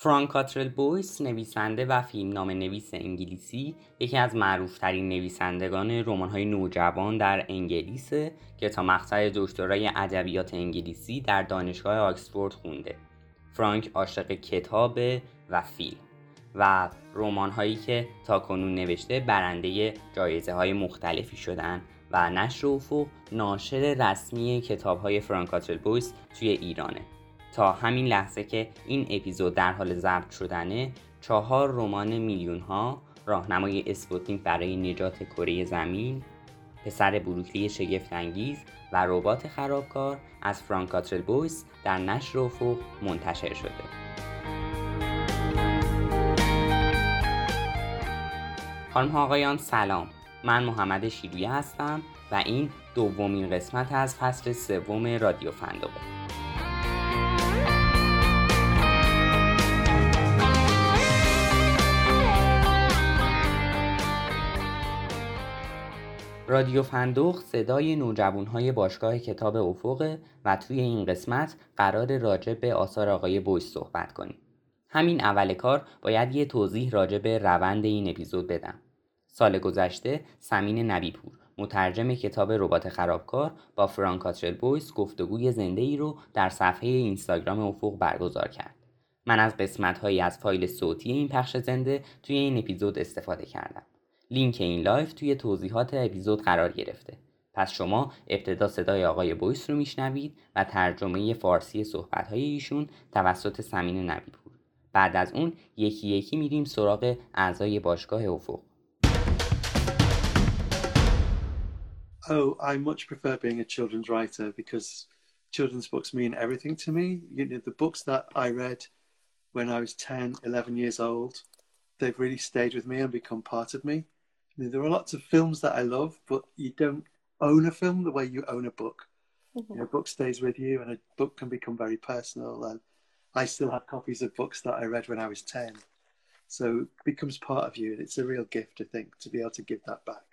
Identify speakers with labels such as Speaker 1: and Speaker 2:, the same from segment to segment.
Speaker 1: فرانک کاترل بویس نویسنده و فیلمنامه نویس انگلیسی یکی از معروفترین نویسندگان رمان‌های نوجوان در انگلیس که تا مقطع دکترای ادبیات انگلیسی در دانشگاه آکسفورد خونده. فرانک عاشق کتاب و فیلم و رمان هایی که تا کنون نوشته برنده جایزه های مختلفی شدن و نشر افق ناشر رسمی کتاب های فرانک کاترل بویس توی ایرانه. تا همین لحظه که این اپیزود در حال ضبط شدنه چهار رمان میلیون ها راهنمای اسپوتنیک برای نجات کره زمین پسر بروکلی شگفت انگیز و ربات خرابکار از فرانک کاترل بویس در نشر افق منتشر شده. خانم آقایان سلام. من محمد شیرویه هستم و این دومین قسمت از فصل سوم رادیو فندقه رادیو فندوق صدای نوجوانهای باشگاه کتاب افق و توی این قسمت قرار راجع به آثار آقای بویس صحبت کنیم. همین اول کار باید یه توضیح راجع به روند این اپیزود بدم. سال گذشته سمین نبیپور مترجم کتاب ربات خرابکار با فرانک کاترل بویس گفتگوی زنده ای رو در صفحه اینستاگرام افق برگزار کرد. من از قسمت هایی از فایل صوتی این پخش زنده توی این اپیزود استفاده کردم. لینک این live توی توضیحات اپیزود قرار گرفته پس شما ابتدا صدای آقای بویس رو میشنوید و ترجمه فارسی صحبت ایشون توسط سمین نبیپور بعد از اون یکی یکی میریم سراغ اعضای باشگاه افق
Speaker 2: Oh, I much prefer being a children's writer because children's books mean everything to me. You know, the books that I read when I was 10, 11 years old, they've really stayed with me and become part of me. There are lots of films that I love, but you don't own a film the way you own a book. Mm-hmm. You know, a book stays with you, and a book can become very personal. And I still have copies of books that I read when I was ten, so it becomes part of you, and it's a real gift, I think, to be able to give that back.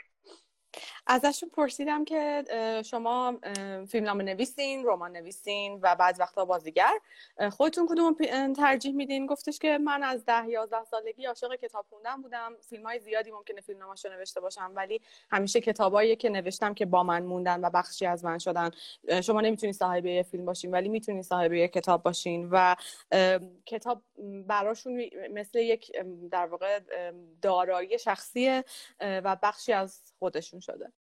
Speaker 3: ازشون پرسیدم که شما فیلمنامه نویسین رمان نویسین و بعض وقتا بازیگر خودتون کدوم ترجیح میدین؟ گفتش که من از ده یازده سالگی عاشق کتاب خوندن بودم. فیلم های زیادی ممکنه فیلم رو نوشته باشم ولی همیشه کتابایی که نوشتم که با من موندن و بخشی از من شدن. شما نمی‌تونید صاحب یه فیلم باشین ولی می‌تونید صاحب یه کتاب باشین و کتاب براشون مثل یک در واقع دارایی شخصی و بخشی از خودشون شده.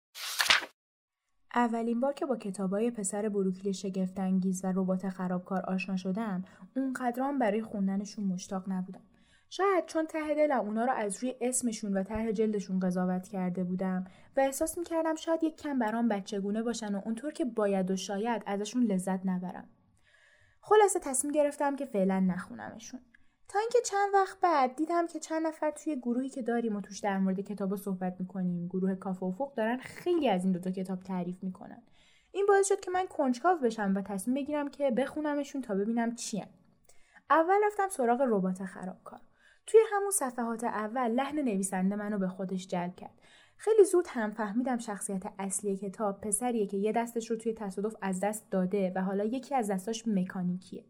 Speaker 4: اولین بار که با کتابای پسر بروکلی شگفتانگیز و ربات خرابکار آشنا شدم اونقدرام برای خوندنشون مشتاق نبودم. شاید چون ته دلم اونا رو از روی اسمشون و ته جلدشون قضاوت کرده بودم و احساس می‌کردم شاید یک کم برام بچگونه باشن و اونطور که باید و شاید ازشون لذت نبرم. خلاصه تصمیم گرفتم که فعلا نخونمشون. تا اینکه چند وقت بعد دیدم که چند نفر توی گروهی که داریم و توش در مورد کتاب صحبت می‌کنیم گروه کافه افق دارن خیلی از این دوتا کتاب تعریف می‌کنن. این باعث شد که من کنجکاو بشم و تصمیم بگیرم که بخونمشون تا ببینم چیه اول رفتم سراغ ربات خرابکار. توی همون صفحات اول لحن نویسنده منو به خودش جلب کرد. خیلی زود هم فهمیدم شخصیت اصلی کتاب پسریه که یه دستش رو توی تصادف از دست داده و حالا یکی از دستاش مکانیکیه.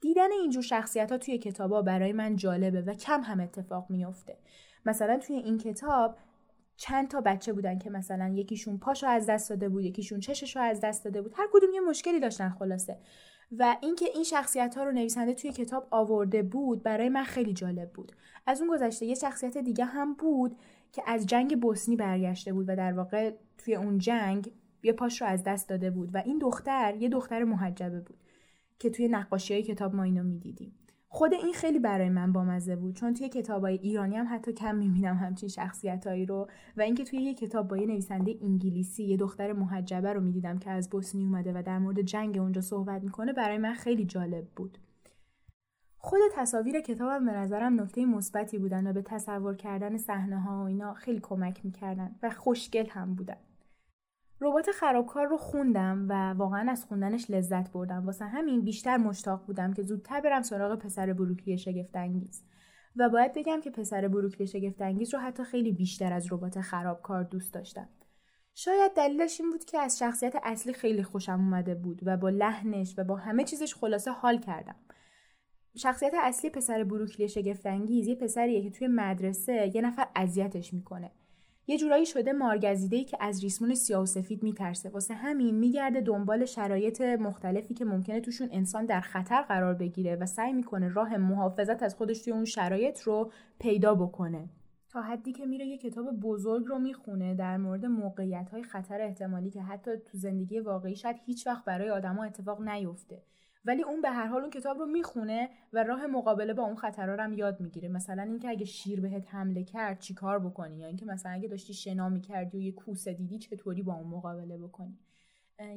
Speaker 4: دیدن اینجور شخصیت ها توی کتابا برای من جالبه و کم هم اتفاق میافته. مثلا توی این کتاب چند تا بچه بودن که مثلا یکیشون پاشو از دست داده بود یکیشون چششو از دست داده بود. هر کدوم یه مشکلی داشتن خلاصه. و اینکه این شخصیت ها رو نویسنده توی کتاب آورده بود برای من خیلی جالب بود. از اون گذشته یه شخصیت دیگه هم بود که از جنگ بوسنی برگشته بود و در واقع توی اون جنگ یه پاش رو از دست داده بود و این دختر یه دختر محجبه بود. که توی نقاشی های کتاب ما اینو می‌دیدیم. خود این خیلی برای من بامزه بود چون توی کتاب های ایرانی هم حتی کم می‌بینم همچین شخصیت هایی رو و اینکه توی یه کتاب با یه نویسنده انگلیسی یه دختر محجبه رو می‌دیدم که از بوسنی اومده و در مورد جنگ اونجا صحبت می‌کنه برای من خیلی جالب بود. خود تصاویر کتابم به نظرم نکته مثبتی بودن و به تصور کردن صحنه ها و اینا خیلی کمک می‌کردن و خوشگل هم بودن. ربات خرابکار رو خوندم و واقعا از خوندنش لذت بردم. واسه همین بیشتر مشتاق بودم که زودتر برم سراغ پسر بروکلی شگفتانگیز. و باید بگم که پسر بروکلی شگفتانگیز رو حتی خیلی بیشتر از ربات خرابکار دوست داشتم. شاید دلیلش این بود که از شخصیت اصلی خیلی خوشم اومده بود و با لحنش و با همه چیزش خلاصه حال کردم. شخصیت اصلی پسر بروکلی شگفتانگیز یه پسریه که توی مدرسه یه نفر اذیتش می‌کنه. یه جورایی شده مارگزیده ای که از ریسمون سیاه و سفید میترسه. واسه همین میگرده دنبال شرایط مختلفی که ممکنه توشون انسان در خطر قرار بگیره و سعی می‌کنه راه محافظت از خودش توی اون شرایط رو پیدا بکنه. تا حدی که میره یه کتاب بزرگ رو می‌خونه در مورد موقعیت های خطر احتمالی که حتی تو زندگی واقعی شاید هیچ وقت برای آدما اتفاق نیفته. ولی اون به هر حال اون کتاب رو می‌خونه و راه مقابله با اون خطرها هم یاد می‌گیره. مثلا اینکه اگه شیر بهت حمله کرد چی کار بکنی؟ یا اینکه مثلا اگه داشتی شنا می‌کردی و یه کوسه دیدی چطوری با اون مقابله بکنی؟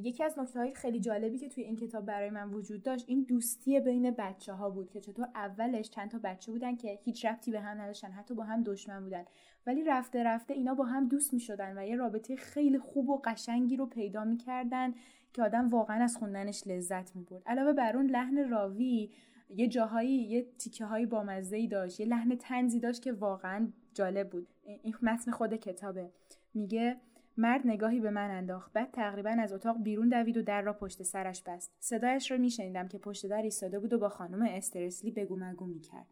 Speaker 4: یکی از نکته های خیلی جالبی که توی این کتاب برای من وجود داشت این دوستی بین بچه ها بود که چطور اولش چند تا بچه بودن که هیچ ربطی به هم نداشتن حتی با هم دشمن بودن. ولی رفته رفته اینا با هم دوست می شدن و یه رابطه خیلی خوب و قشنگی رو پیدا می کردن که آدم واقعا از خوندنش لذت می برد علاوه بر اون لحن راوی یه جاهایی یه تیکه هایی بامزه ای داشت یه لحن تنزی داشت که واقعا جالب بود. این متن خود کتابه. میگه مرد نگاهی به من انداخت. بعد تقریبا از اتاق بیرون دوید و در را پشت سرش بست. صدایش را میشنیدم که پشت در ایستاده بود و با خانم استرسلی بگو مگو می‌کرد.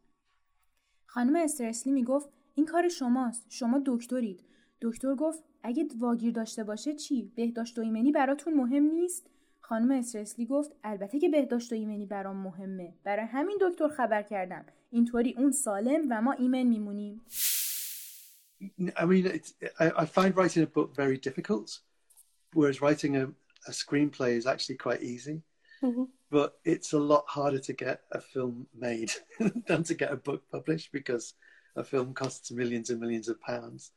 Speaker 4: خانم استرسلی می‌گفت این کار شماست. شما دکترید. دکتر گفت اگه واگیر داشته باشه چی بهداشت و ایمنی براتون مهم نیست خانم استرسلی گفت البته که بهداشت و ایمنی برام مهمه برای همین دکتر خبر کردم اینطوری اون سالم و ما ایمن میمونیم
Speaker 2: I mean, it's, I, I find writing a book very difficult, whereas writing a, a screenplay is actually quite easy.
Speaker 3: Mm-hmm.
Speaker 2: But it's a lot harder to get a film made than to get a book published because a film costs millions and millions of pounds.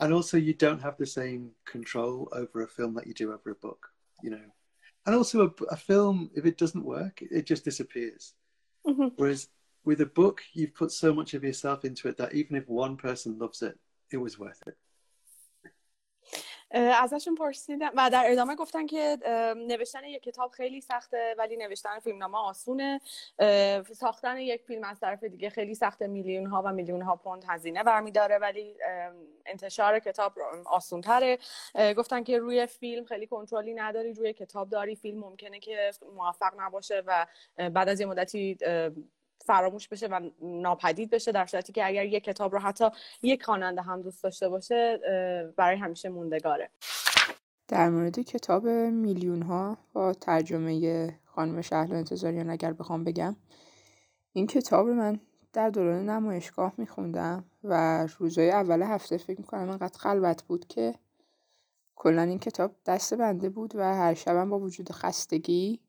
Speaker 2: And also, you don't have the same control over a film that you do over a book, you know. And also, a, a film, if it doesn't work, it just disappears.
Speaker 3: Mm-hmm.
Speaker 2: Whereas with a book, you've put so much of yourself into it that even if one person loves it, it was worth it.
Speaker 3: ازشون پرسیدم و در ادامه گفتن که نوشتن یک کتاب خیلی سخته ولی نوشتن فیلمنامه آسونه. ساختن یک فیلم از طرف دیگه خیلی سخته. میلیون ها و میلیون ها پوند هزینه برمیداره ولی انتشار کتاب آسون تره گفتن که روی فیلم خیلی کنترلی نداری روی کتاب داری. فیلم ممکنه که موفق نباشه و بعد از یه مدتی فراموش بشه و ناپدید بشه در صورتی که اگر یک کتاب رو حتی یک خواننده هم دوست داشته باشه برای همیشه موندگاره.
Speaker 5: در مورد کتاب میلیون ها با ترجمه خانم شهلا انتظاریان اگر بخوام بگم این کتاب رو من در دوران نمایشگاه میخوندم و روزهای اول هفته فکر می‌کنم انقدر خلوت بود که کلا این کتاب دست بنده بود و هر شبم با وجود خستگی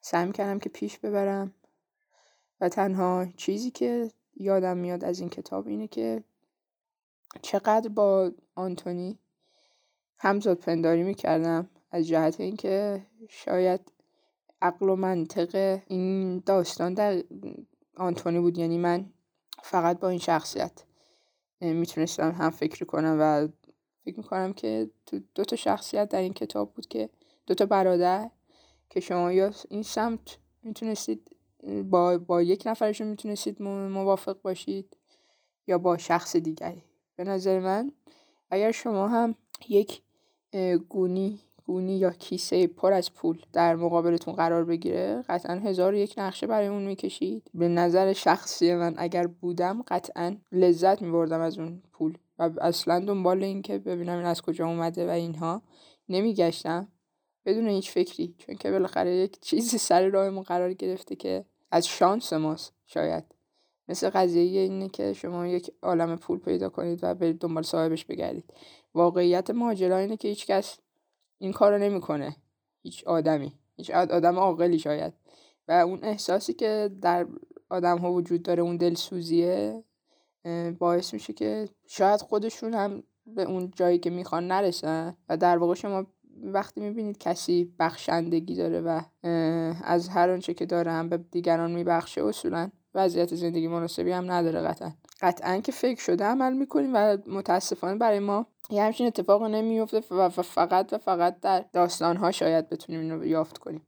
Speaker 5: سعی می‌کردم که پیش ببرم. و تنها چیزی که یادم میاد از این کتاب اینه که چقدر با آنتونی همزاد پنداری می‌کردم. از جهت اینکه شاید عقل و منطق این داستان در آنتونی بود. یعنی من فقط با این شخصیت می‌تونستم هم فکر کنم و فکر می‌کنم که تو دو تا شخصیت در این کتاب بود که دو تا برادر که شما یا این سمت می‌تونستید با, با یک نفرشون می‌تونستید موافق باشید یا با شخص دیگری به نظر من اگر شما هم یک گونی گونی یا کیسه پر از پول در مقابلتون قرار بگیره قطعا هزار یک نقشه برای اون می‌کشید. به نظر شخصی من اگر بودم قطعا لذت میبردم از اون پول. و اصلا دنبال این که ببینم این از کجا اومده و اینها. نمیگشتم بدون هیچ فکری چون که بالاخره یک چیزی سر راهمون قرار گرفته که از شانس ماست شاید. مثل قضیه اینه که شما یک عالم پول پیدا کنید و برید دنبال صاحبش بگردید. واقعیت ماجرا اینه که هیچ کس این کارو نمی‌کنه. هیچ آدمی. هیچ آدم عاقلی شاید. و اون احساسی که در آدم ها وجود داره اون دلسوزیه باعث میشه که شاید خودشون هم به اون جایی که می‌خوان نرسن و در واقع شما وقتی می‌بینید کسی بخشندگی داره و از هر آنچه که داره هم به دیگران میبخشه اصولا وضعیت زندگی مناسبی هم نداره قطعا. قطعا که فکر شده عمل می‌کنیم و متاسفانه برای ما یه همچین اتفاق نمیفته و فقط و فقط در داستانها شاید بتونیم اینو یافت کنیم.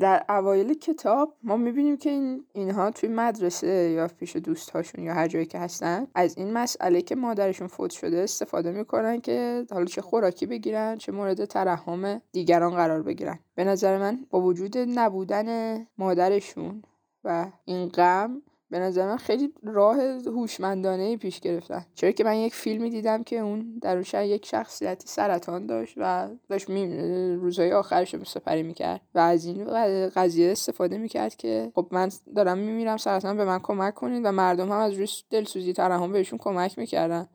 Speaker 5: در اوایل کتاب ما می‌بینیم که این اینها توی مدرسه یا پیش دوستهاشون یا هر جایی که هستن از این مسئله که مادرشون فوت شده استفاده می‌کنن که حالا چه خوراکی بگیرن چه مورد ترحم دیگران قرار بگیرن. به نظر من با وجود نبودن مادرشون و این غم به نظر من خیلی راه هوشمندانه پیش گرفتن. چرا که من یک فیلمی دیدم که اون در اون یک شخصیتی سرطان داشت و داشت می روزهای آخرش رو سپری می‌کرد و از این قضیه استفاده می‌کرد که خب من دارم میمیرم سرطان به من کمک کنید و مردم هم از روی دلسوزی ترحم بهشون کمک می‌کردن.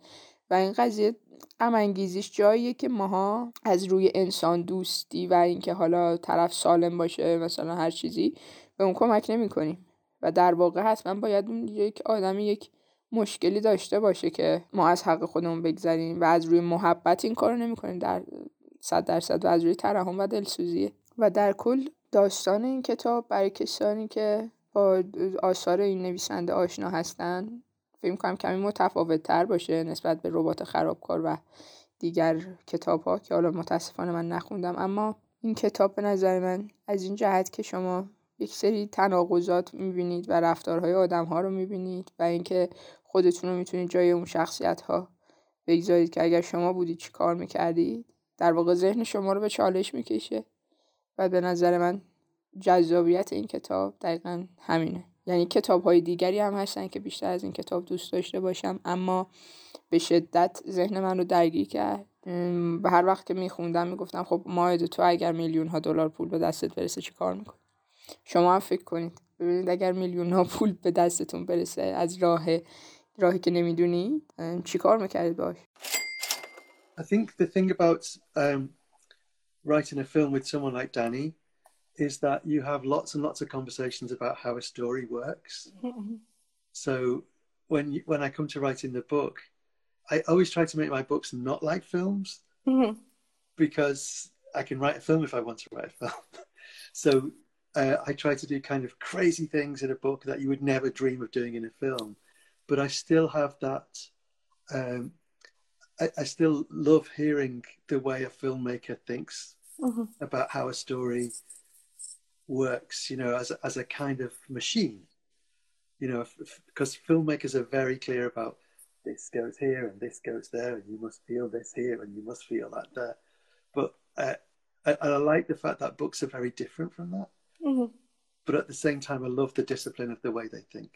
Speaker 5: و این قضیه غم جاییه که ماها از روی انسان دوستی و اینکه حالا طرف سالم باشه مثلا هر چیزی به اون کمک نمی‌کنیم. و در واقع حتما باید اون یک آدمی یک مشکلی داشته باشه که ما از حق خودمون بگذریم و از روی محبت این کارو نمی‌کنیم. در صد درصد و از روی ترحم و دلسوزیه و در کل داستان این کتاب برای کسانی که با آثار این نویسنده آشنا هستن فکر کنم کمی متفاوت تر باشه نسبت به ربات خرابکار و دیگر کتاب ها که حالا متاسفانه من نخوندم. اما این کتاب به نظر من از این جهت که شما یک سری تناقضات می‌بینید و رفتارهای آدم ها رو می‌بینید و اینکه خودتون رو می‌تونید جای اون شخصیت ها بگذارید که اگر شما بودید چی کار می‌کردید؟ در واقع ذهن شما رو به چالش می‌کشه و به نظر من جذابیت این کتاب دقیقا همینه. یعنی کتاب های دیگری هم هستن که بیشتر از این کتاب دوست داشته باشم اما به شدت ذهن من رو درگیر کرد. به هر وقت که میخوندم می‌گفتم خب ماهد تو اگر میلیون ها دلار پول به دستت برسه چی کار می‌کنی؟ شما هم فکر کنید ببینید اگر میلیون ها پول به دستتون برسه از راه راهی که نمیدونی چیکار میکردید باش
Speaker 2: I think the thing about um, writing a film with someone like Danny is that you have lots and lots of conversations about how a story works. so when you, when I come to writing the book, I always try to make my books not like films because I can write a film if I want to write a film. so uh, I try to do kind of crazy things in a book that you would never dream of doing in a film. But I still have that. Um, I, I, still love hearing the way a filmmaker thinks mm-hmm. about how a story works. You know, as a, as a kind of machine. You know, because filmmakers are very clear about this goes here and this goes there, and you must feel this here and you must feel that there. But uh, I, I like the fact that books are very different from that. Mm-hmm. But at the same time, I love the discipline of the way they think.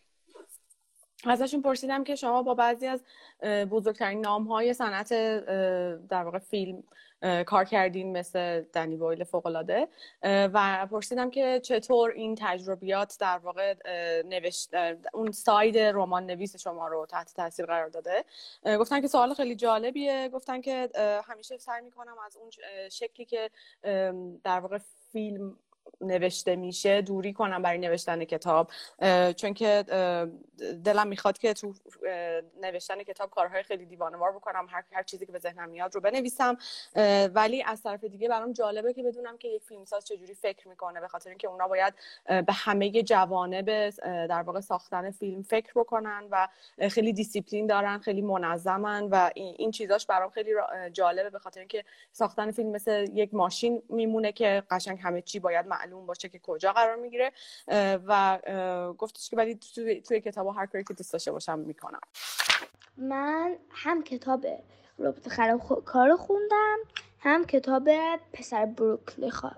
Speaker 3: ازشون پرسیدم که شما با بعضی از بزرگترین نام های صنعت در واقع فیلم کار کردین مثل دنی بویل فوقلاده و پرسیدم که چطور این تجربیات در واقع نوشت اون ساید رمان نویس شما رو تحت تاثیر قرار داده گفتن که سوال خیلی جالبیه گفتن که همیشه سعی می‌کنم از اون شکلی که در واقع فیلم نوشته میشه دوری کنم برای نوشتن کتاب چون که دلم می‌خواد که تو نوشتن کتاب کارهای خیلی دیوانوار بکنم هر, هر چیزی که به ذهنم میاد رو بنویسم. ولی از طرف دیگه برام جالبه که بدونم که یک فیلمساز چجوری فکر می‌کنه به خاطر اینکه اونا باید به همه جوانب در واقع ساختن فیلم فکر بکنن و خیلی دیسیپلین دارن خیلی منظمن و این چیزاش برام خیلی جالبه به خاطر اینکه ساختن فیلم مثل یک ماشین میمونه که قشنگ همه چی باید معلوم باشه که کجا قرار می‌گیره و گفتش که ولی توی, توی کتاب هر کاری که دوست داشته باشم می‌کنم.
Speaker 6: من هم کتاب ربط خراب کار خوندم هم کتاب پسر بروکلی خواه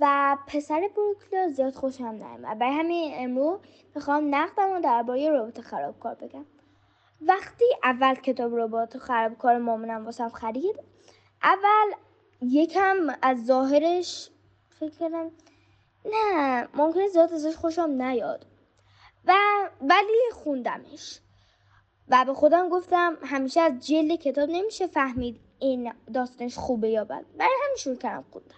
Speaker 6: و پسر بروکلی زیاد خوشم نمیاد برای همین امرو می‌خوام نقدم رو درباره ربات خرابکار بگم. وقتی اول کتاب ربات خرابکار مامونم واسم خرید اول یکم از ظاهرش فکر کردم نه ممکنه زیاد ازش خوشم نیاد. و ولی خوندمش. و به خودم گفتم همیشه از جلد کتاب نمیشه فهمید این داستانش خوبه یا بد. برای همین شروع کردم خوندم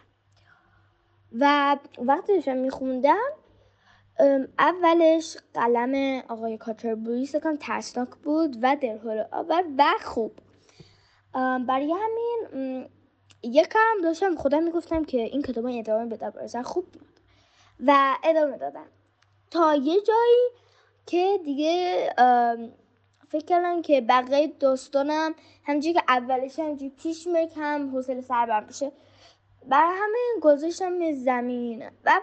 Speaker 6: و وقتی داشتم میخوندم اولش قلم آقای کاتربوری سکان ترسناک بود و درحال آور و خوب. برای همین یکم داشتم خودم می‌گفتم که این کتاب ادامه بدم. برای خوب بود. و ادامه دادم. تا یه جایی که دیگه فکر کردم که بقیه داستانم همجوری که اولش همجوری پیش میره هم حوصله سر بر بشه برای همه گذاشتم زمین. و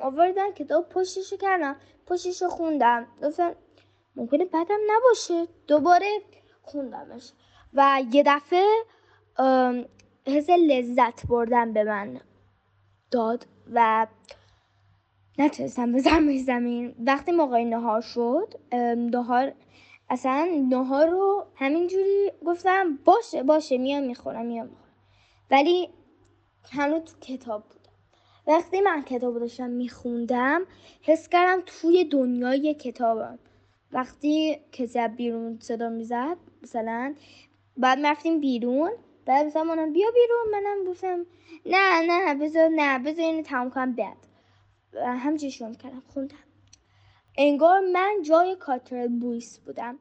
Speaker 6: آوردن کتاب پشتشو کردم. پشتشو خوندم. گفتم ممکنه بدم نباشه. دوباره خوندمش. و یه دفعه حس لذت بردن به من داد و نتونستم بزنم روی زمین. وقتی موقع نهار شد نهار اصلا نهار رو همینجوری گفتم باشه باشه میام می‌خورم میام ولی هنوز تو کتاب بودم. وقتی من کتاب داشتم میخوندم حس کردم توی دنیای کتابم. وقتی کسی بیرون صدا می‌زد مثلا بعد رفتیم بیرون بعد منم بیا بیرون منم گفتم نه نه بذار نه بذار اینو تمام کنم بعد. همچنین شروع کردم خوندم. انگار من جای کاتر بویس بودم.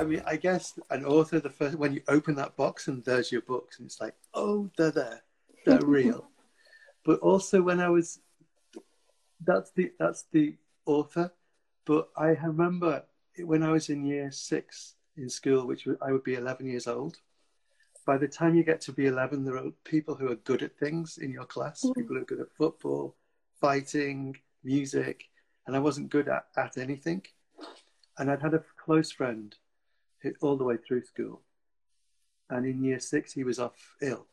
Speaker 2: I mean, I guess an author, the first when you open that box and there's your books, and it's like, oh, they're there, they're real. But also when I was, that's the that's the author. But I remember when I was in year six in school, which I would be 11 years old. By the time you get to be 11, there are people who are good at things in your class. Mm. People who are good at football, fighting, music, and I wasn't good at, at anything. And I'd had a close friend all the way through school. And in year six, he was off ill.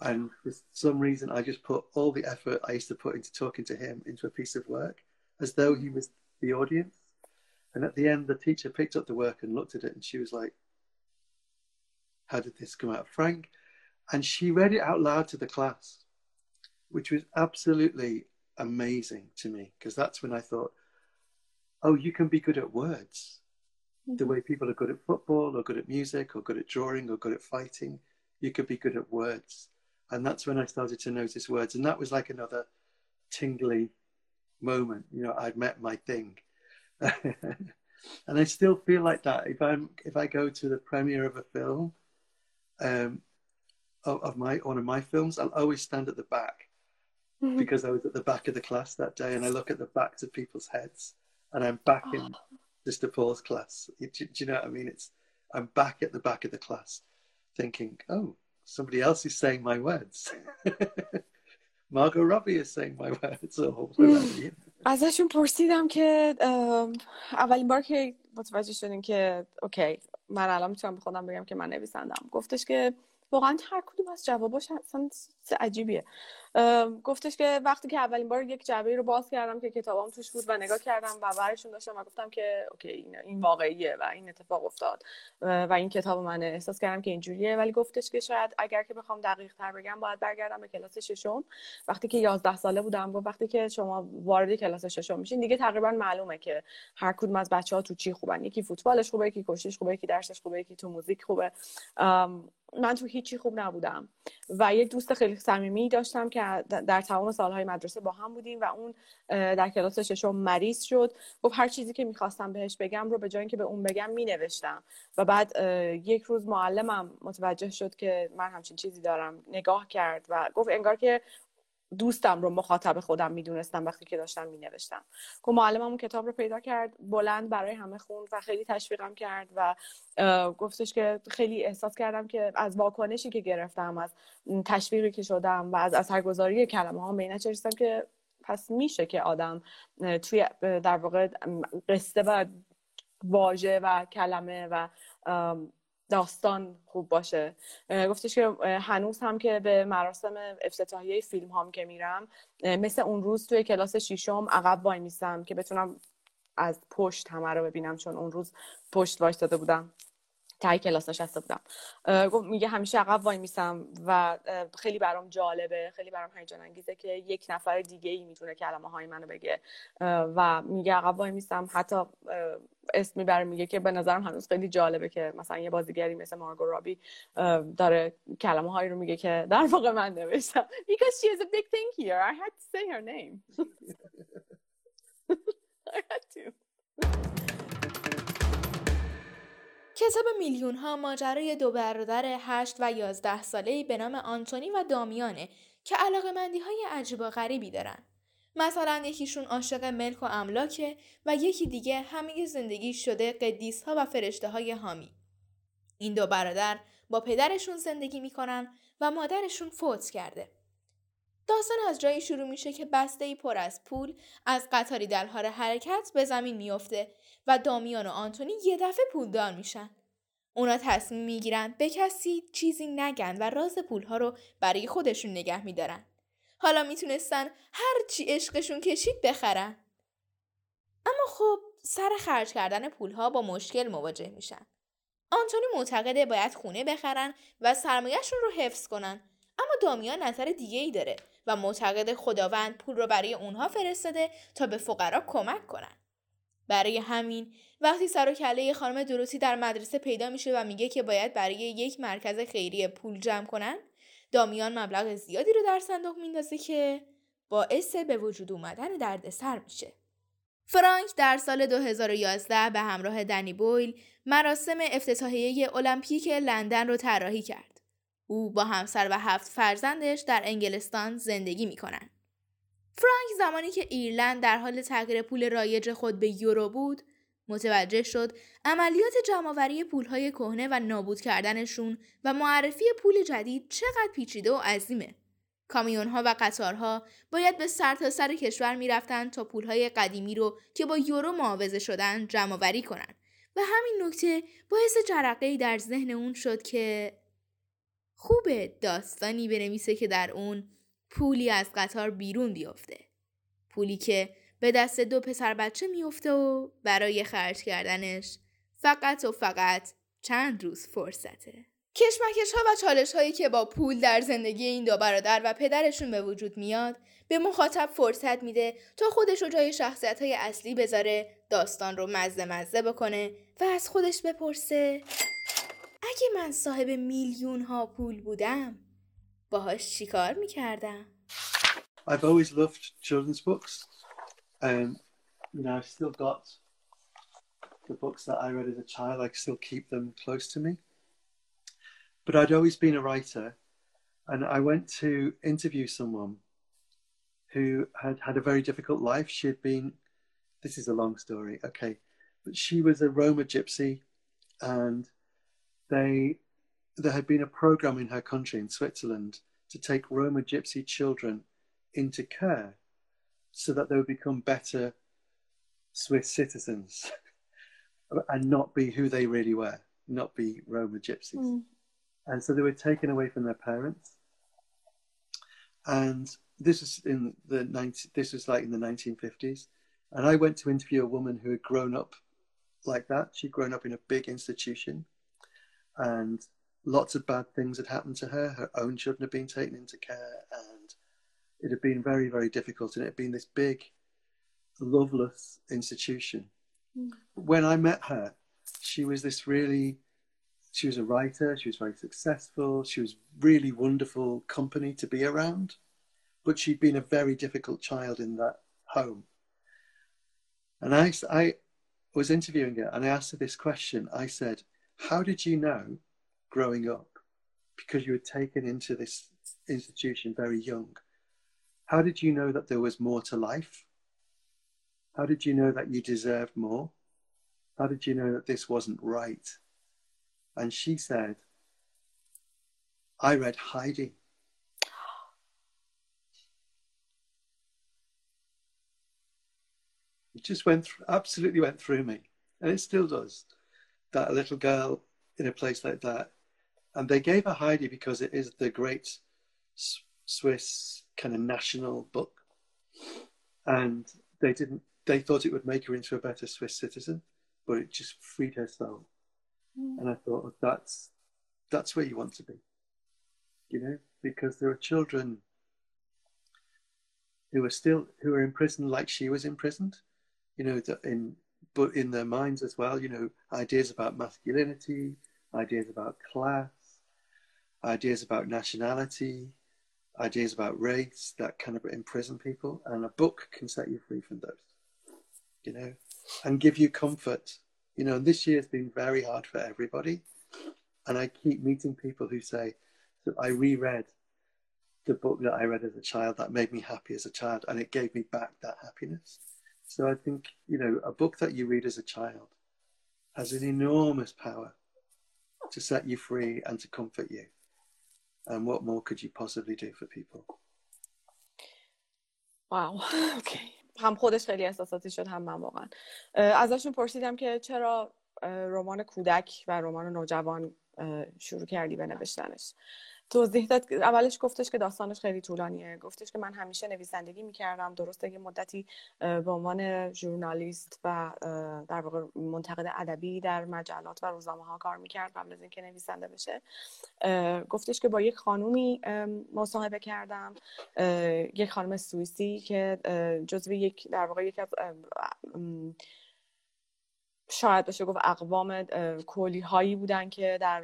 Speaker 2: And for some reason, I just put all the effort I used to put into talking to him into a piece of work as though he was the audience. And at the end, the teacher picked up the work and looked at it, and she was like, How did this come out, Frank? And she read it out loud to the class, which was absolutely amazing to me because that's when I thought, Oh, you can be good at words the way people are good at football or good at music or good at drawing or good at fighting you could be good at words. And that's when i started to notice words. And that was like another tingly moment you know i'd met my thing. And i still feel like that. If i'm if i go to the premiere of a film um of, of my one of my films i'll always stand at the back mm-hmm. because i was at the back of the class that day and i look at the backs of people's heads and i'm back oh. in Mr. Paul's class. Do, do, you know what I mean? It's I'm back at the back of the class, thinking, oh, somebody else is saying my words. Margot Robbie is saying my words. Or
Speaker 3: ازشون پرسیدم که اولین بار که متوجه شدیم که اوکی من الان میتونم به خودم بگم که من نویسندم گفتش که واقعا هر کدوم از جواباش اصلا عجیبیه. گفتش که وقتی که اولین بار یک جعبه رو باز کردم که کتابام توش بود و نگاه کردم و برشون داشتم و گفتم که اوکی این, این واقعیه و این اتفاق افتاد و این کتاب من احساس کردم که اینجوریه. ولی گفتش که شاید اگر که بخوام دقیق تر بگم باید برگردم به کلاس ششم. وقتی که 11 ساله بودم گفت وقتی که شما وارد کلاس ششم میشین دیگه تقریبا معلومه که هر کدوم از بچه ها تو چی خوبن. یکی فوتبالش خوبه یکی کشیش خوبه یکی درسش خوبه یکی تو موزیک خوبه. من تو هیچی خوب نبودم. و یک دوست خیلی صمیمی داشتم که در تمام سالهای مدرسه با هم بودیم و اون در کلاس ششم مریض شد. گفت هر چیزی که می‌خواستم بهش بگم رو به جای اینکه به اون بگم مینوشتم. و بعد یک روز معلمم متوجه شد که من همچین چیزی دارم. نگاه کرد و گفت انگار که دوستم رو مخاطب خودم می‌دونستم وقتی که داشتم مینوشتم. که معلمم کتاب رو پیدا کرد بلند برای همه خوند و خیلی تشویقم کرد و گفتش که خیلی احساس کردم که از واکنشی که گرفتم از تشویقی که شدم و از اثرگذاری کلمه ها به چرستم که پس میشه که آدم توی در واقع قصه و واژه و کلمه و داستان خوب باشه. گفتش که هنوز هم که به مراسم افتتاحیه فیلم هم که میرم مثل اون روز توی کلاس شیشم عقب وای میسم که بتونم از پشت همه رو ببینم چون اون روز پشت وایستاده بودم. تای کلاس نشسته بودم گفت میگه همیشه عقب وای میسم و خیلی برام جالبه خیلی برام هیجان انگیزه که یک نفر دیگه ای می‌تونه کلمه های منو بگه. و میگه عقب وای میسم حتی اسم می‌بره میگه که به نظرم هنوز خیلی جالبه که مثلا یه بازیگری مثل مارگو رابی داره کلمه هایی رو میگه که در واقع من نوشتم. Because she has a big thing here. I had to say her name. I had to.
Speaker 4: کتاب میلیون ها ماجرای دو برادر هشت و یازده ساله به نام آنتونی و دامیانه که علاقه مندی های عجیب و غریبی دارن.
Speaker 7: مثلا یکیشون عاشق ملک و املاکه و یکی دیگه همه زندگی شده قدیس ها و فرشته های حامی. این دو برادر با پدرشون زندگی می‌کنن و مادرشون فوت کرده. داستان از جایی شروع میشه که بسته ای پر از پول از قطاری در حال حرکت به زمین میافته و دامیان و آنتونی یه دفعه پولدار میشن. اونا تصمیم می‌گیرن به کسی چیزی نگن و راز پولها رو برای خودشون نگه میدارن. حالا می‌تونستن هر چی عشقشون کشید بخرن. اما خب سر خرج کردن پولها با مشکل مواجه میشن. آنتونی معتقده باید خونه بخرن و سرمایهشون رو حفظ کنن. اما دامیان نظر دیگه ای داره و معتقد خداوند پول رو برای اونها فرستاده تا به فقرا کمک کنن. برای همین وقتی سر و کله خانم دروسی در مدرسه پیدا میشه و میگه که باید برای یک مرکز خیریه پول جمع کنن دامیان مبلغ زیادی رو در صندوق میندازه که باعث به وجود اومدن دردسر میشه. فرانک در سال 2011 به همراه دنی بویل مراسم افتتاحیه المپیک لندن رو طراحی کرد. او با همسر و هفت فرزندش در انگلستان زندگی می‌کنن. فرانک زمانی که ایرلند در حال تغییر پول رایج خود به یورو بود متوجه شد عملیات جمعآوری پولهای کهنه و نابود کردنشون و معرفی پول جدید چقدر پیچیده و عظیمه. کامیون ها و قطارها باید به سرتاسر سر کشور می‌رفتند تا پولهای قدیمی رو که با یورو معاوضه شدن جمعآوری کنند و همین نکته باعث جرقه در ذهن اون شد که خوبه داستانی بنویسه که در اون پولی از قطار بیرون بیفته. پولی که به دست دو پسر بچه میفته و برای خرج کردنش فقط و فقط چند روز فرصته. کشمکش ها و چالش هایی که با پول در زندگی این دو برادر و پدرشون به وجود میاد به مخاطب فرصت میده تا خودش رو جای شخصیت های اصلی بذاره داستان رو مزه مزه بکنه و از خودش بپرسه اگه من صاحب میلیون ها پول بودم باهاش چیکار میکردم
Speaker 2: I've always loved children's books. Um, you know, I've still got the books that I read as a child. I still keep them close to me. But I'd always been a writer, and I went to interview someone who had had a very difficult life. She had been, this is a long story, okay, but she was a Roma gypsy, and they there had been a program in her country in Switzerland to take Roma gypsy children into care so that they would become better Swiss citizens and not be who they really were, not be Roma gypsies. Mm. And so they were taken away from their parents. And this was in the 19, this was like in the 1950s. And I went to interview a woman who had grown up like that. She'd grown up in a big institution and lots of bad things had happened to her. Her own children had been taken into care and it had been very, very difficult. And it had been this big, loveless institution. Mm. When I met her, she was this really, she was a writer, she was very successful, she was really wonderful company to be around. But she'd been a very difficult child in that home. And I, I was interviewing her and I asked her this question. I said, How did you know growing up? Because you were taken into this institution very young. How did you know that there was more to life? How did you know that you deserved more? How did you know that this wasn't right? And she said, I read Heidi. It just went absolutely went through me, and it still does. That little girl in a place like that, and they gave her Heidi because it is the great Swiss kind of national book, and they didn't. They thought it would make her into a better Swiss citizen, but it just freed her soul. Mm. And I thought oh, that's that's where you want to be, you know, because there are children who are still who are imprisoned like she was imprisoned, you know, in but in their minds as well, you know, ideas about masculinity, ideas about class, ideas about nationality, ideas about race that kind of imprison people. And a book can set you free from those, you know, and give you comfort. You know, this year has been very hard for everybody. And I keep meeting people who say, so I reread the book that I read as a child that made me happy as a child, and it gave me back that happiness. So I think you know a book that you read as a child has an enormous power to set you free and to comfort you. And what more could you possibly do for people?
Speaker 3: واو اوکی هم خودش خیلی احساساتی شد هم من واقعا ازشون پرسیدم که چرا رمان کودک و رمان نوجوان شروع کردی به نوشتنش توضیح داد اولش گفتش که داستانش خیلی طولانیه. گفتش که من همیشه نویسندگی می‌کردم. درسته یه مدتی به عنوان ژورنالیست و در واقع منتقد ادبی در مجلات و روزنامه ها کار می‌کرد قبل از اینکه نویسنده بشه. گفتش که با یک خانومی مصاحبه کردم. یک خانم سوئیسی که جزو یک در واقع یک از شاید بشه گفت اقوام کولی هایی بودن که در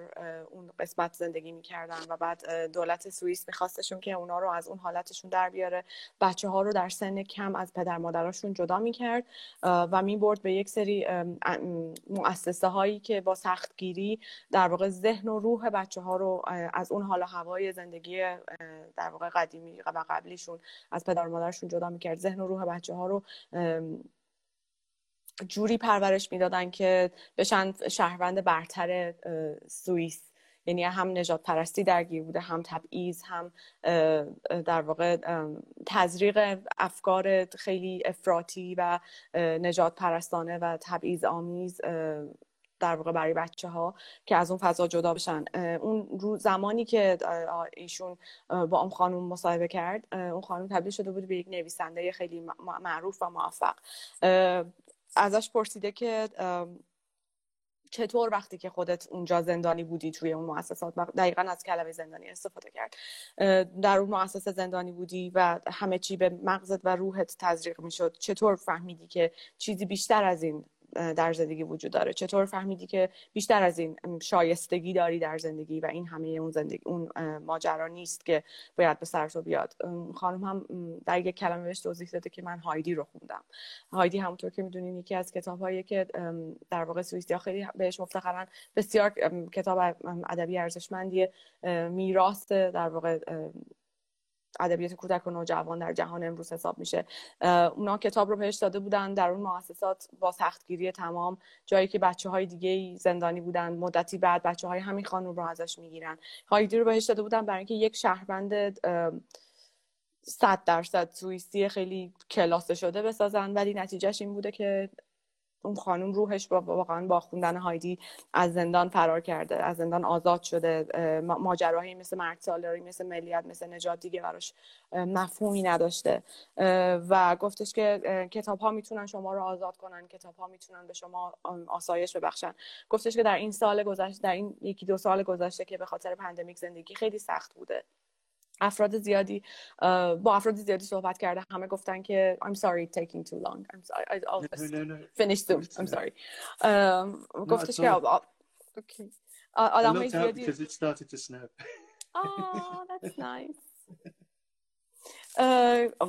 Speaker 3: اون قسمت زندگی می‌کردن و بعد دولت سوئیس میخواستشون که اونا رو از اون حالتشون در بیاره. بچه ها رو در سن کم از پدر مادراشون جدا می‌کرد و می‌برد به یک سری مؤسسه هایی که با سختگیری در واقع ذهن و روح بچه ها رو از اون حال هوای زندگی در واقع قدیمی و قبلیشون از پدر مادرشون جدا می‌کرد. ذهن و روح بچه ها رو جوری پرورش می‌دادن که بشن شهروند برتر سوئیس. یعنی هم نجات پرستی درگیر بوده هم تبعیض هم در واقع تزریق افکار خیلی افراطی و نجات پرستانه و تبعیض آمیز در واقع برای بچه ها که از اون فضا جدا بشن. اون رو زمانی که ایشون با اون خانم مصاحبه کرد اون خانم تبدیل شده بود به یک نویسنده خیلی معروف و موفق. ازش پرسیده که چطور وقتی که خودت اونجا زندانی بودی توی اون مؤسسات؟ دقیقا از کلمه زندانی استفاده کرد. در اون مؤسسه زندانی بودی و همه چی به مغزت و روحت تزریق می‌شد. چطور فهمیدی که چیزی بیشتر از این در زندگی وجود داره. چطور فهمیدی که بیشتر از این شایستگی داری در زندگی و این همه اون زندگی اون ماجرا نیست که باید به سر تو بیاد؟ خانم هم در یک کلمه بهش توضیح داده که من هایدی رو خوندم. هایدی همونطور که می‌دونین یکی از کتاب هایی که در واقع سوئیسیا خیلی بهش مفتخرن بسیار کتاب ادبی ارزشمندیه میراث در واقع ادبیات کودک و نوجوان در جهان امروز حساب میشه. اونا کتاب رو بهش داده بودن در اون مؤسسات با سختگیری تمام جایی که بچه های دیگه زندانی بودن مدتی بعد بچه های همین خانم رو ازش می‌گیرن. هایدی رو بهش داده بودن برای اینکه یک شهروند صد درصد سوئیسی خیلی کلاسه شده بسازن ولی نتیجهش این بوده که اون خانم روحش با واقعا با خوندن هایدی از زندان فرار کرده از زندان آزاد شده. ماجراهایی مثل مرد سالاری مثل ملیت مثل نجات دیگه براش مفهومی نداشته. و گفتش که کتاب ها می‌تونن شما رو آزاد کنن کتاب ها می‌تونن به شما آسایش ببخشن. گفتش که در این سال گذشته در این یکی دو سال گذشته که به خاطر پندمیک زندگی خیلی سخت بوده. افراد زیادی با افراد زیادی صحبت کرده همه گفتن که I'm sorry taking too long I'm sorry I'll just no, no, no. finish soon I'm sorry گفتش که okay. آدم های زیادی
Speaker 2: because it started to snow
Speaker 3: oh that's nice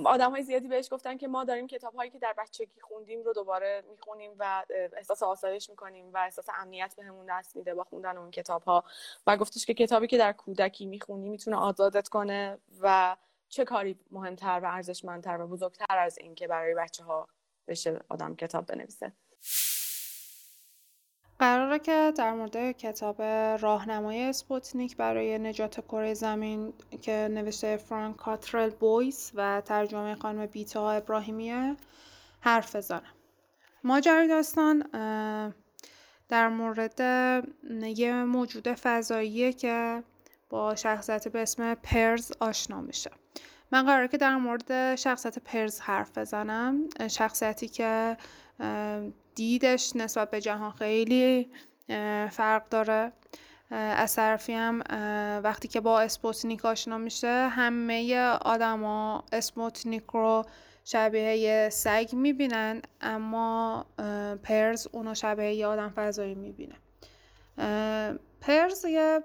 Speaker 3: آدم های زیادی بهش گفتن که ما داریم کتاب هایی که در بچگی خوندیم رو دوباره می‌خونیم و احساس آسایش می‌کنیم و احساس امنیت بهمون به دست میده با خوندن اون کتاب ها و گفتش که کتابی که در کودکی می‌خونی می‌تونه آزادت کنه و چه کاری مهمتر و ارزشمندتر و بزرگتر از این که برای بچه ها بشه آدم کتاب بنویسه.
Speaker 8: قراره که در مورد کتاب راهنمای اسپوتنیک برای نجات کره زمین که نوشته فرانک کاترل بویس و ترجمه خانم بیتا ابراهیمیه حرف بزنم. ماجرای داستان در مورد یه موجود فضاییه که با شخصیت به اسم پرز آشنا میشه. من قراره که در مورد شخصیت پرز حرف بزنم. شخصیتی که دیدش نسبت به جهان خیلی فرق داره. از طرفی هم وقتی که با اسپوتنیک آشنا میشه همه آدما اسپوتنیک رو شبیه یه سگ می‌بینن اما پرز اونو شبیه یه آدم فضایی می‌بینه. پرز یه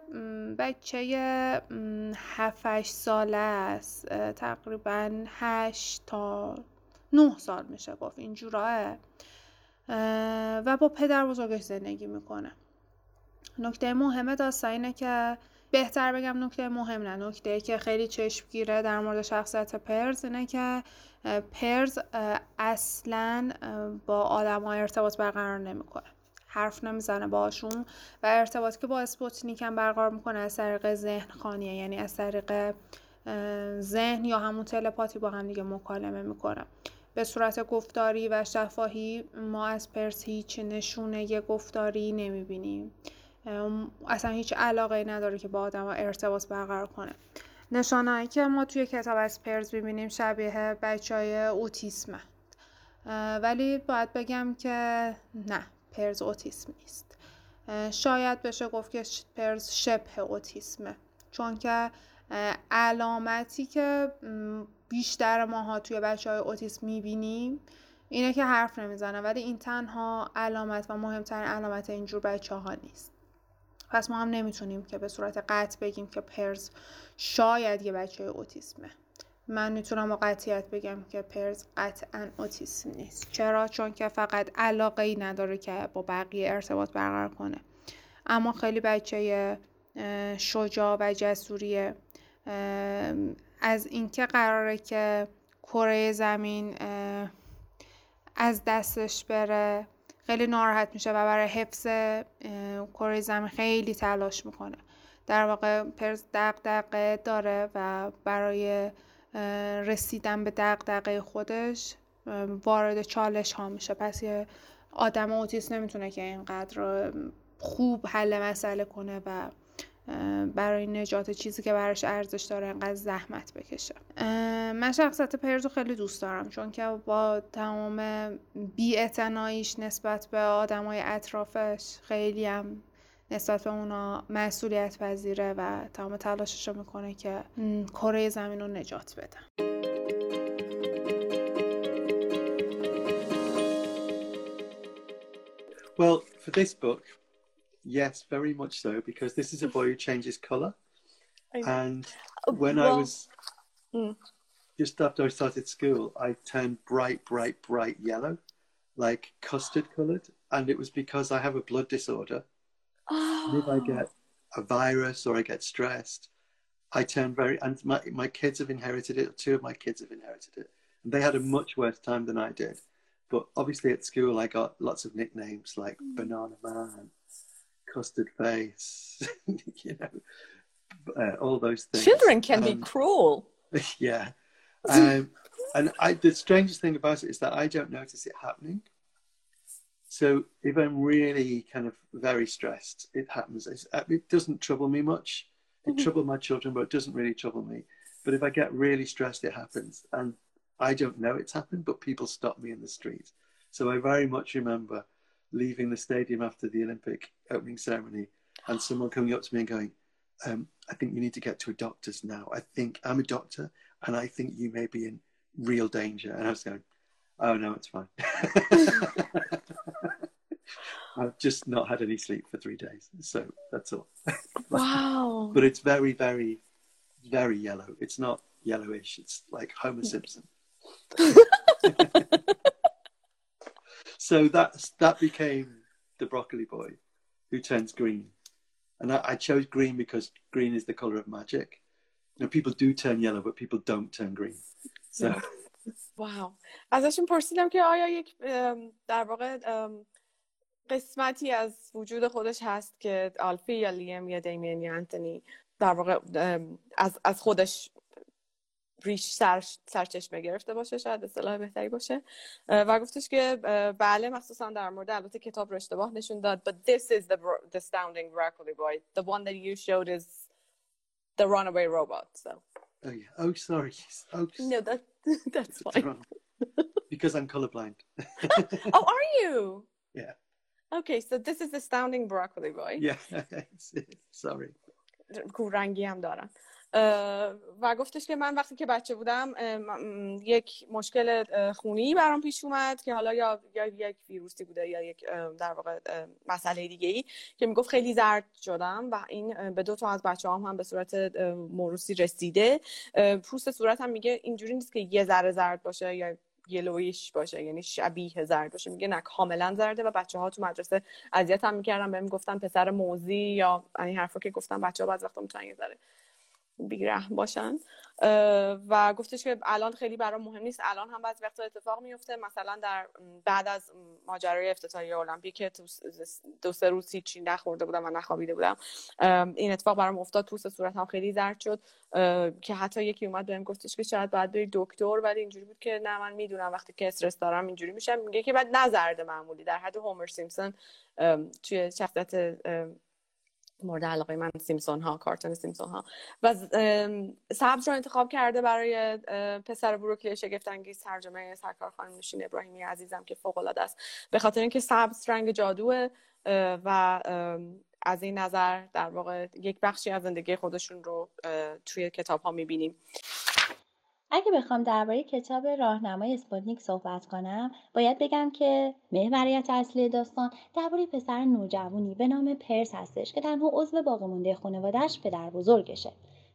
Speaker 8: بچه هفت ساله است. تقریبا هشت تا نه سال میشه گفت. اینجوراه و با پدر بزرگش زندگی می‌کنه. نکته مهم داستان اینه که بهتر بگم نکته مهم نه. نکته که خیلی چشمگیره در مورد شخصیت پرز اینه که پرز اصلا با آدم های ارتباط برقرار نمی‌کنه. حرف نمی‌زنه باشون و ارتباطی که با اسپوتنیک هم برقرار می‌کنه از طریق ذهن خانیه یعنی از طریق ذهن یا همون تلپاتی با هم دیگه مکالمه می‌کنه. به صورت گفتاری و شفاهی ما از پرس هیچ نشونه گفتاری نمی‌بینیم. اصلا هیچ علاقه نداره که با آدم ارتباط برقرار کنه. نشانهایی که ما توی کتاب از پرز ببینیم شبیه بچه های اوتیسمه ولی باید بگم که نه پرز اوتیسم نیست. شاید بشه گفت که پرز شبه اوتیسمه. چون که علامتی که بیشتر ماها توی بچه های اوتیسم می‌بینیم. اینه که حرف نمی‌زنه ولی این تنها علامت و مهمترین علامت اینجور بچه ها نیست. پس ما هم نمی‌تونیم که به صورت قطع بگیم که پرز شاید یه بچه اوتیسمه. من می‌تونم با قطعیت بگم که پرز قطعا اوتیسم نیست. چرا؟ چون که فقط علاقه ای نداره که با بقیه ارتباط برقرار کنه. اما خیلی بچه شجاع و جسوریه از اینکه قراره که کره زمین از دستش بره خیلی ناراحت میشه و برای حفظ کره زمین خیلی تلاش می‌کنه. در واقع پرز دقدقه داره و برای رسیدن به دقدقه خودش وارد چالش ها میشه. پس یه آدم اوتیست نمی‌تونه که اینقدر خوب حل مسئله کنه و برای نجات چیزی که براش ارزش داره انقدر زحمت بکشه. من شخصیت پرزو خیلی دوست دارم چون که با تمام بی نسبت به آدمای اطرافش خیلی هم نسبت به اونا مسئولیت پذیره و تمام تلاشش رو می‌کنه که کره زمین رو نجات بده.
Speaker 2: Well, for this book, Yes, very much so, because this is a boy who changes colour. And uh, when well, I was mm. just after I started school, I turned bright, bright, bright yellow, like custard coloured. And it was because I have a blood disorder. Oh. If I get a virus or I get stressed, I turn very, and my, my kids have inherited it, two of my kids have inherited it. And they had a much worse time than I did. But obviously at school, I got lots of nicknames like mm. Banana Man custard face, you know, uh, all those things.
Speaker 3: Children can um, be cruel.
Speaker 2: Yeah. Um, and I, the strangest thing about it is that I don't notice it happening. So if I'm really kind of very stressed, it happens. Uh, it doesn't trouble me much. It mm-hmm. troubled my children, but it doesn't really trouble me. But if I get really stressed, it happens. And I don't know it's happened, but people stop me in the street. So I very much remember leaving the stadium after the Olympic opening ceremony and someone coming up to me and going, um, I think you need to get to a doctor's now. I think I'm a doctor and I think you may be in real danger. And I was going, oh no, it's fine. I've just not had any sleep for three days. So that's all.
Speaker 3: Wow.
Speaker 2: but it's very, very, very yellow. It's not yellowish. It's like Homer Simpson. so that's that became the broccoli boy who turns green. And I, I, chose green because green is the color of magic. You know, people do turn yellow, but people don't turn green. So.
Speaker 3: واو ازشون پرسیدم که آیا یک در واقع قسمتی از وجود خودش هست که آلفی یا لیم یا دیمین یا انتونی در واقع از, از خودش ریش سر سرچشمه گرفته باشه شاید اصطلاح بهتری باشه و گفتش که بله مخصوصا در مورد البته کتاب رو اشتباه نشون داد but this is the, the astounding broccoli boy the one that you showed is the runaway robot so
Speaker 2: oh yeah oh sorry oh,
Speaker 3: no that, that's fine
Speaker 2: because I'm colorblind
Speaker 3: oh are you
Speaker 2: yeah
Speaker 3: okay so this is the astounding broccoli boy
Speaker 2: yeah sorry
Speaker 3: رنگی هم دارن و گفتش که من وقتی که بچه بودم یک مشکل خونی برام پیش اومد که حالا یا, یا یک ویروسی بوده یا یک در واقع مسئله دیگه ای که می‌گفت خیلی زرد شدم و این به دو تا از بچه هم, هم به صورت موروسی رسیده. پوست صورت هم میگه اینجوری نیست که یه ذره زرد باشه یا یلویش باشه یعنی شبیه زرد باشه. میگه نه کاملا زرده و بچه ها تو مدرسه اذیت هم می‌کردن بهم گفتن پسر موزی یا این حرفا که گفتن بچه ها بعض وقتا می‌تونن یه بیرحم باشن. و گفتش که الان خیلی برام مهم نیست. الان هم بعضی وقتا اتفاق میفته. مثلا در بعد از ماجرای افتتاحیه المپیک که دو سه روز هیچی نخورده بودم و نخوابیده بودم این اتفاق برام افتاد. پوست هم خیلی زرد شد. که حتی یکی اومد بهم گفتش که شاید باید بری دکتر ولی اینجوری بود که نه من می‌دونم وقتی که استرس دارم اینجوری میشم. میگه که بعد نزرده معمولی. در حد هومر سیمپسون توی شخصیت مورد علاقه من سیمپسون ها کارتون سیمپسون ها و سبز رو انتخاب کرده برای پسر بروکلی شگفت انگیز ترجمه سرکار خانم نوشین ابراهیمی عزیزم که فوق العاده است. به خاطر اینکه سبز رنگ جادوه و از این نظر در واقع یک بخشی از زندگی خودشون رو توی کتاب ها می‌بینیم.
Speaker 9: اگه بخوام درباره کتاب راهنمای اسپوتنیک صحبت کنم باید بگم که محوریت اصلی داستان درباره پسر نوجوانی به نام پرس هستش که تنها عضو باقی مونده خانوادهش پدر بزرگشه.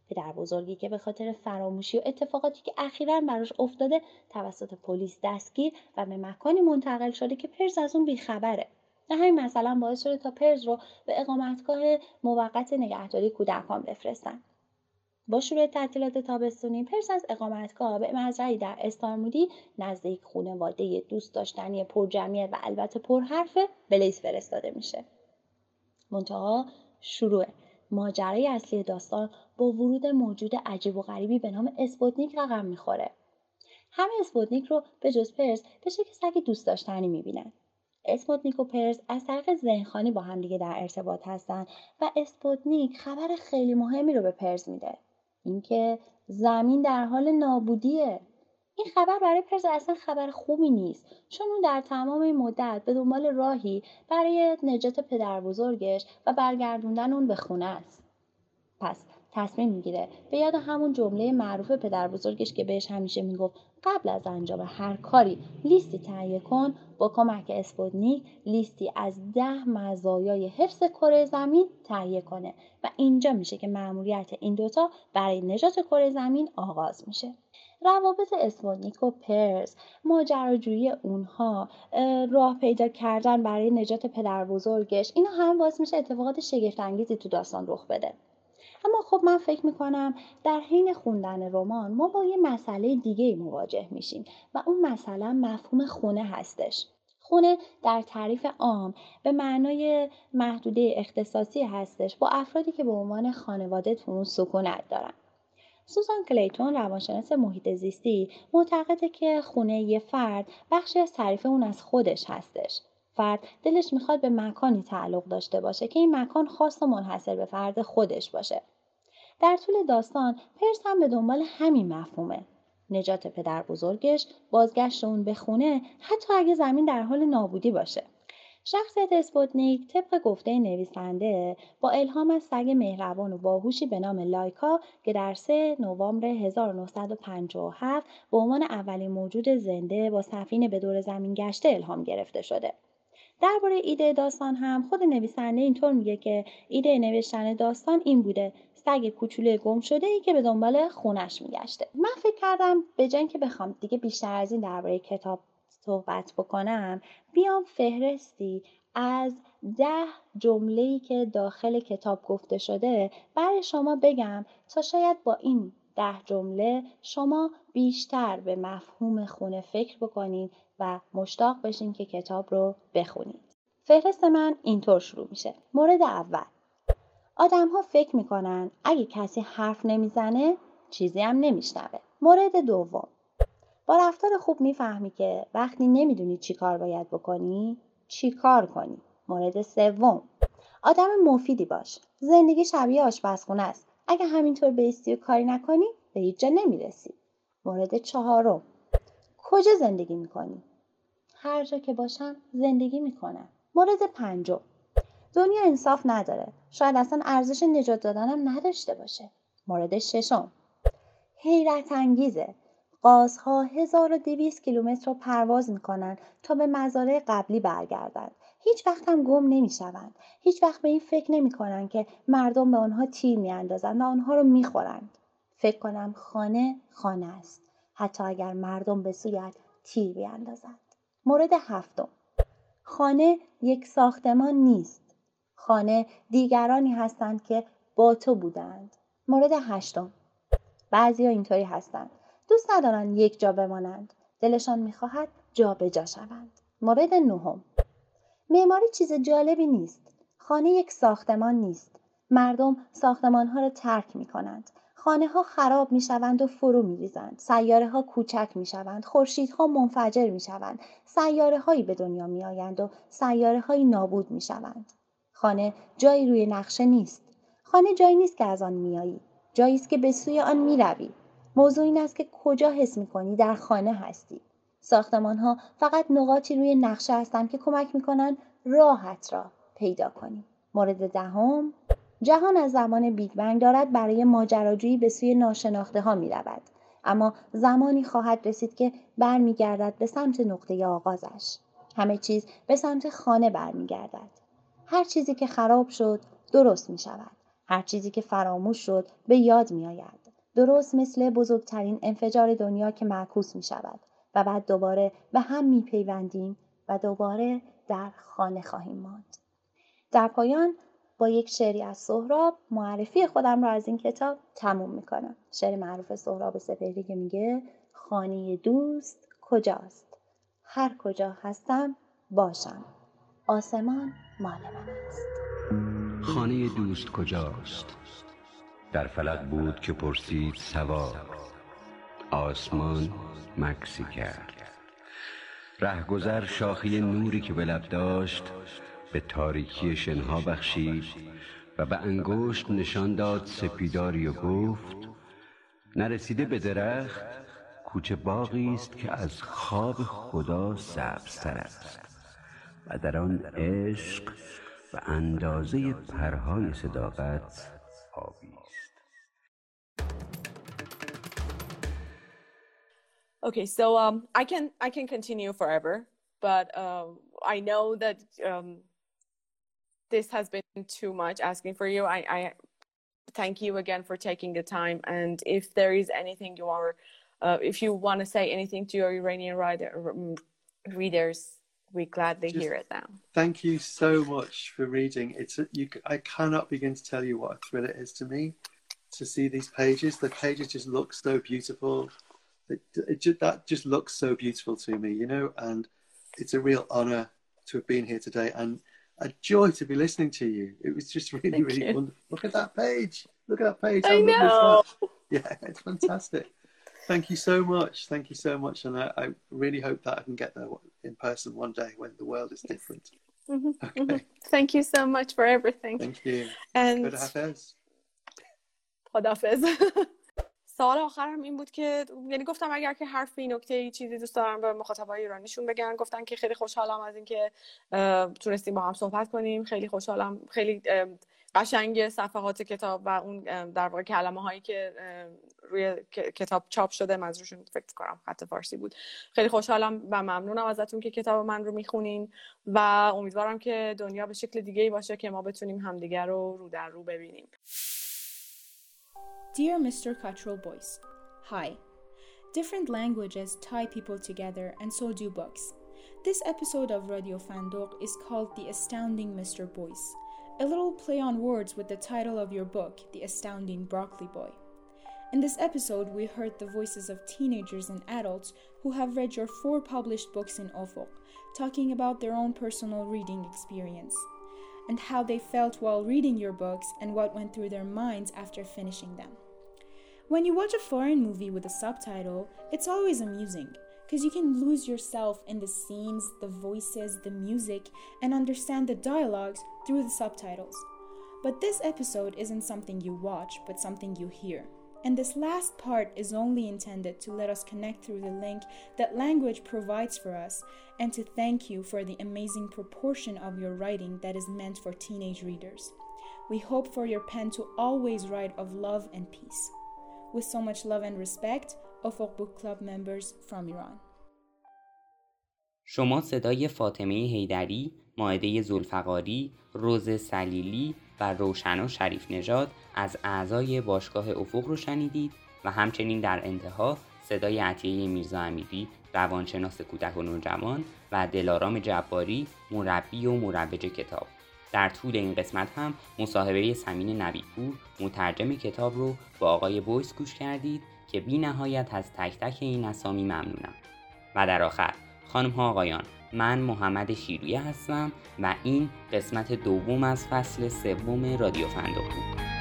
Speaker 9: پدر بزرگی که به خاطر فراموشی و اتفاقاتی که اخیرا براش افتاده توسط پلیس دستگیر و به مکانی منتقل شده که پرس از اون بیخبره. و همین مثلا باعث شده تا پرز رو به اقامتگاه موقت نگهداری کودکان بفرستن. با شروع تعطیلات تابستونی پرس از اقامتگاه به مزرعی در استارمودی نزد یک خونواده دوست داشتنی پرجمعیت و البته پرحرف بلیز فرستاده میشه. منتها شروع ماجرای اصلی داستان با ورود موجود عجیب و غریبی به نام اسپوتنیک رقم می‌خوره. همه اسپوتنیک رو به جز پرز به شکل سگ دوست داشتنی می‌بینن. اسپوتنیک و پرز از طریق ذهنخوانی با همدیگه در ارتباط هستن و اسپوتنیک خبر خیلی مهمی رو به پرز میده. اینکه زمین در حال نابودیه. این خبر برای پرز اصلا خبر خوبی نیست. چون اون در تمام این مدت به دنبال راهی برای نجات پدر بزرگش و برگردوندن اون به خونه است. پس تصمیم می‌گیره. به یاد همون جمله معروف پدر بزرگش که بهش همیشه می‌گفت قبل از انجام هر کاری لیستی تهیه کن. با کمک اسپوتنیک لیستی از ده مزایای حفظ کره زمین تهیه کنه و اینجا میشه که مأموریت این دوتا برای نجات کره زمین آغاز میشه. روابط اسپوتنیک و پرس ماجراجویی اونها راه پیدا کردن برای نجات پدر بزرگش اینا هم باعث میشه اتفاقات شگفتانگیزی تو داستان رخ بده. اما خب من فکر می‌کنم در حین خوندن رمان ما با یه مسئله دیگه مواجه میشیم و اون مسئله مفهوم خونه هستش. خونه در تعریف عام به معنای محدوده اختصاصی هستش با افرادی که به عنوان خانواده تو اون سکونت دارن. سوزان کلیتون روانشناس محیط زیستی معتقده که خونه یه فرد بخشی از تعریف اون از خودش هستش. فرد دلش می‌خواد به مکانی تعلق داشته باشه که این مکان خاص و منحصر به فرد خودش باشه. در طول داستان پرس هم به دنبال همین مفهومه. نجات پدر بزرگش، بازگشت اون به خونه، حتی اگه زمین در حال نابودی باشه. شخصیت اسپوتنیک طبق گفته نویسنده با الهام از سگ مهربان و باهوشی به نام لایکا که در 3 نوامبر 1957 به عنوان اولین موجود زنده با سفینه به دور زمین گشته الهام گرفته شده. درباره ایده داستان هم خود نویسنده اینطور میگه که ایده نوشتن داستان این بوده سگ کوچولوی گم شده ای که به دنبال خونش میگشته. من فکر کردم به جای که بخوام دیگه بیشتر از این درباره کتاب صحبت بکنم بیام فهرستی از ده جمله ای که داخل کتاب گفته شده برای شما بگم تا شاید با این ده جمله شما بیشتر به مفهوم خونه فکر بکنید و مشتاق بشین که کتاب رو بخونید. فهرست من اینطور شروع میشه. مورد اول آدم ها فکر می‌کنن اگه کسی حرف نمی‌زنه چیزی هم نمیشنوه. مورد دوم با رفتار خوب می‌فهمی که وقتی نمی‌دونی چی کار باید بکنی چی کار کنی. مورد سوم آدم مفیدی باش. زندگی شبیه آشپزخونه است. اگه همینطور بیستی و کاری نکنی به هیچ جا نمی‌رسی. مورد چهارم کجا زندگی می‌کنی؟ هر جا که باشم زندگی می‌کنم. مورد پنجم دنیا انصاف نداره. شاید اصلا ارزش نجات دادنم نداشته باشه. مورد ششم حیرت انگیزه. قازها 1200 کیلومتر رو پرواز می‌کنن تا به مزارع قبلی برگردند. هیچ وقت هم گم نمی‌شوند. هیچ وقت به این فکر نمی‌کنن که مردم به آنها تیر میاندازند و آنها رو می‌خورند. فکر کنم خانه خانه است. حتی اگر مردم به سویت تیر بیاندازد مورد هفتم. خانه یک ساختمان نیست. خانه دیگرانی هستند که با تو بودند. مورد هشتم. بعضی اینطوری هستند. دوست ندارند یک جا بمانند. دلشان می‌خواهد جابجا شوند. مورد نهم. معماری چیز جالبی نیست خانه یک ساختمان نیست مردم ساختمان ها را ترک می کنند خانه ها خراب می شوند و فرو می ریزند. سیاره ها کوچک می شوند. خورشیدها منفجر می شوند. سیاره هایی به دنیا می آیند و سیاره هایی نابود می شوند. خانه جایی روی نقشه نیست. خانه جایی نیست که از آن میایی. جایی است که به سوی آن می روی. موضوع این است که کجا حس می کنی در خانه هستی. ساختمان ها فقط نقاطی روی نقشه هستند که کمک می کنند راحت را پیدا کنی. مورد دهم جهان از زمان بیگ بنگ دارد برای ماجراجویی به سوی ناشناخته ها می رود. اما زمانی خواهد رسید که برمیگردد به سمت نقطه آغازش. همه چیز به سمت خانه برمیگردد. هر چیزی که خراب شد درست می شود. هر چیزی که فراموش شد به یاد می آید. درست مثل بزرگترین انفجار دنیا که معکوس می شود و بعد دوباره به هم می پیوندیم و دوباره در خانه خواهیم ماند. در پایان با یک شعری از سهراب معرفی خودم را از این کتاب تموم می‌کنم. شعر معروف سهراب سپهری که میگه خانه دوست کجاست؟ هر کجا هستم باشم. آسمان مال من است.
Speaker 10: خانه دوست کجاست؟ در فلک بود که پرسید سوار آسمان مکسی کرد. رهگذر شاخی نوری که به داشت به تاریکی شنها بخشید و به انگشت نشان داد سپیداری و گفت نرسیده به درخت کوچه باقی است که از خواب خدا سبزتر است. و در آن عشق و اندازه پرهای صداقت آبی.
Speaker 3: Okay, so um, I can I can continue forever, but um, I know that um, this has been too much asking for you. I, I thank you again for taking the time. And if there is anything you are, uh, if you want to say anything to your Iranian rider, um, readers, we gladly
Speaker 2: Just
Speaker 3: hear it now.
Speaker 2: Thank you so much for reading. It's a, you. I cannot begin to tell you what a thrill it is to me to see these pages. The pages just look so beautiful. It, it just, that just looks so beautiful to me, you know. And it's a real honor to have been here today, and a joy to be listening to you. It was just really,
Speaker 3: Thank
Speaker 2: really
Speaker 3: you.
Speaker 2: wonderful. Look at that page. Look at that page.
Speaker 3: I know.
Speaker 2: Yeah, it's fantastic. Thank you so much. Thank you so much. And I, I really hope that I can get there in person one day when the world is different.
Speaker 3: Mhm,
Speaker 2: Okay.
Speaker 3: mhm. Thank you so much for everything.
Speaker 2: Thank you.
Speaker 3: And
Speaker 2: Good Hafez.
Speaker 3: خدافز سوال آخرم این بود که یعنی گفتم اگر که حرفی نکته چیزی دوست دارم به مخاطبای ایرانیشون بگن. گفتن که خیلی خوشحالم از اینکه تونستیم با هم صحبت کنیم. خیلی خوشحالم خیلی قشنگ صفحات کتاب و اون در واقع کلمه هایی که روی کتاب چاپ شده منظورشون فکر کنم خط فارسی بود. خیلی خوشحالم و ممنونم ازتون که کتاب من رو می‌خونین و امیدوارم که دنیا به شکل دیگه باشه که ما بتونیم همدیگر رو رو در رو ببینیم.
Speaker 4: Dear Mr. Cuttrell Boyce, Hi. Different languages tie people together, and so do books. This episode of Radio Fandog is called The Astounding Mr. Boyce, a little play on words with the title of your book, The Astounding Broccoli Boy. In this episode, we heard the voices of teenagers and adults who have read your four published books in Ofok, talking about their own personal reading experience and how they felt while reading your books and what went through their minds after finishing them. When you watch a foreign movie with a subtitle, it's always amusing because you can lose yourself in the scenes, the voices, the music, and understand the dialogues through the subtitles. But this episode isn't something you watch, but something you hear. And this last part is only intended to let us connect through the link that language provides for us and to thank you for the amazing proportion of your writing that is meant for teenage readers. We hope for your pen to always write of love and peace. With so much love and respect, Ofok Book Club members from Iran.
Speaker 1: شما صدای فاطمه هیدری، ماعده زلفقاری، روز سلیلی و روشنا شریف نژاد از اعضای باشگاه افق رو شنیدید و همچنین در انتها صدای عطیه میرزا امیری روانشناس کودک و نوجوان و دلارام جباری مربی و مروج کتاب در طول این قسمت هم مصاحبه سمین نبیپور مترجم کتاب رو با آقای بویس گوش کردید که بی نهایت از تک تک این اسامی ممنونم. و در آخر خانم ها آقایان من محمد شیرویه هستم و این قسمت دوم از فصل سوم رادیو فندق بود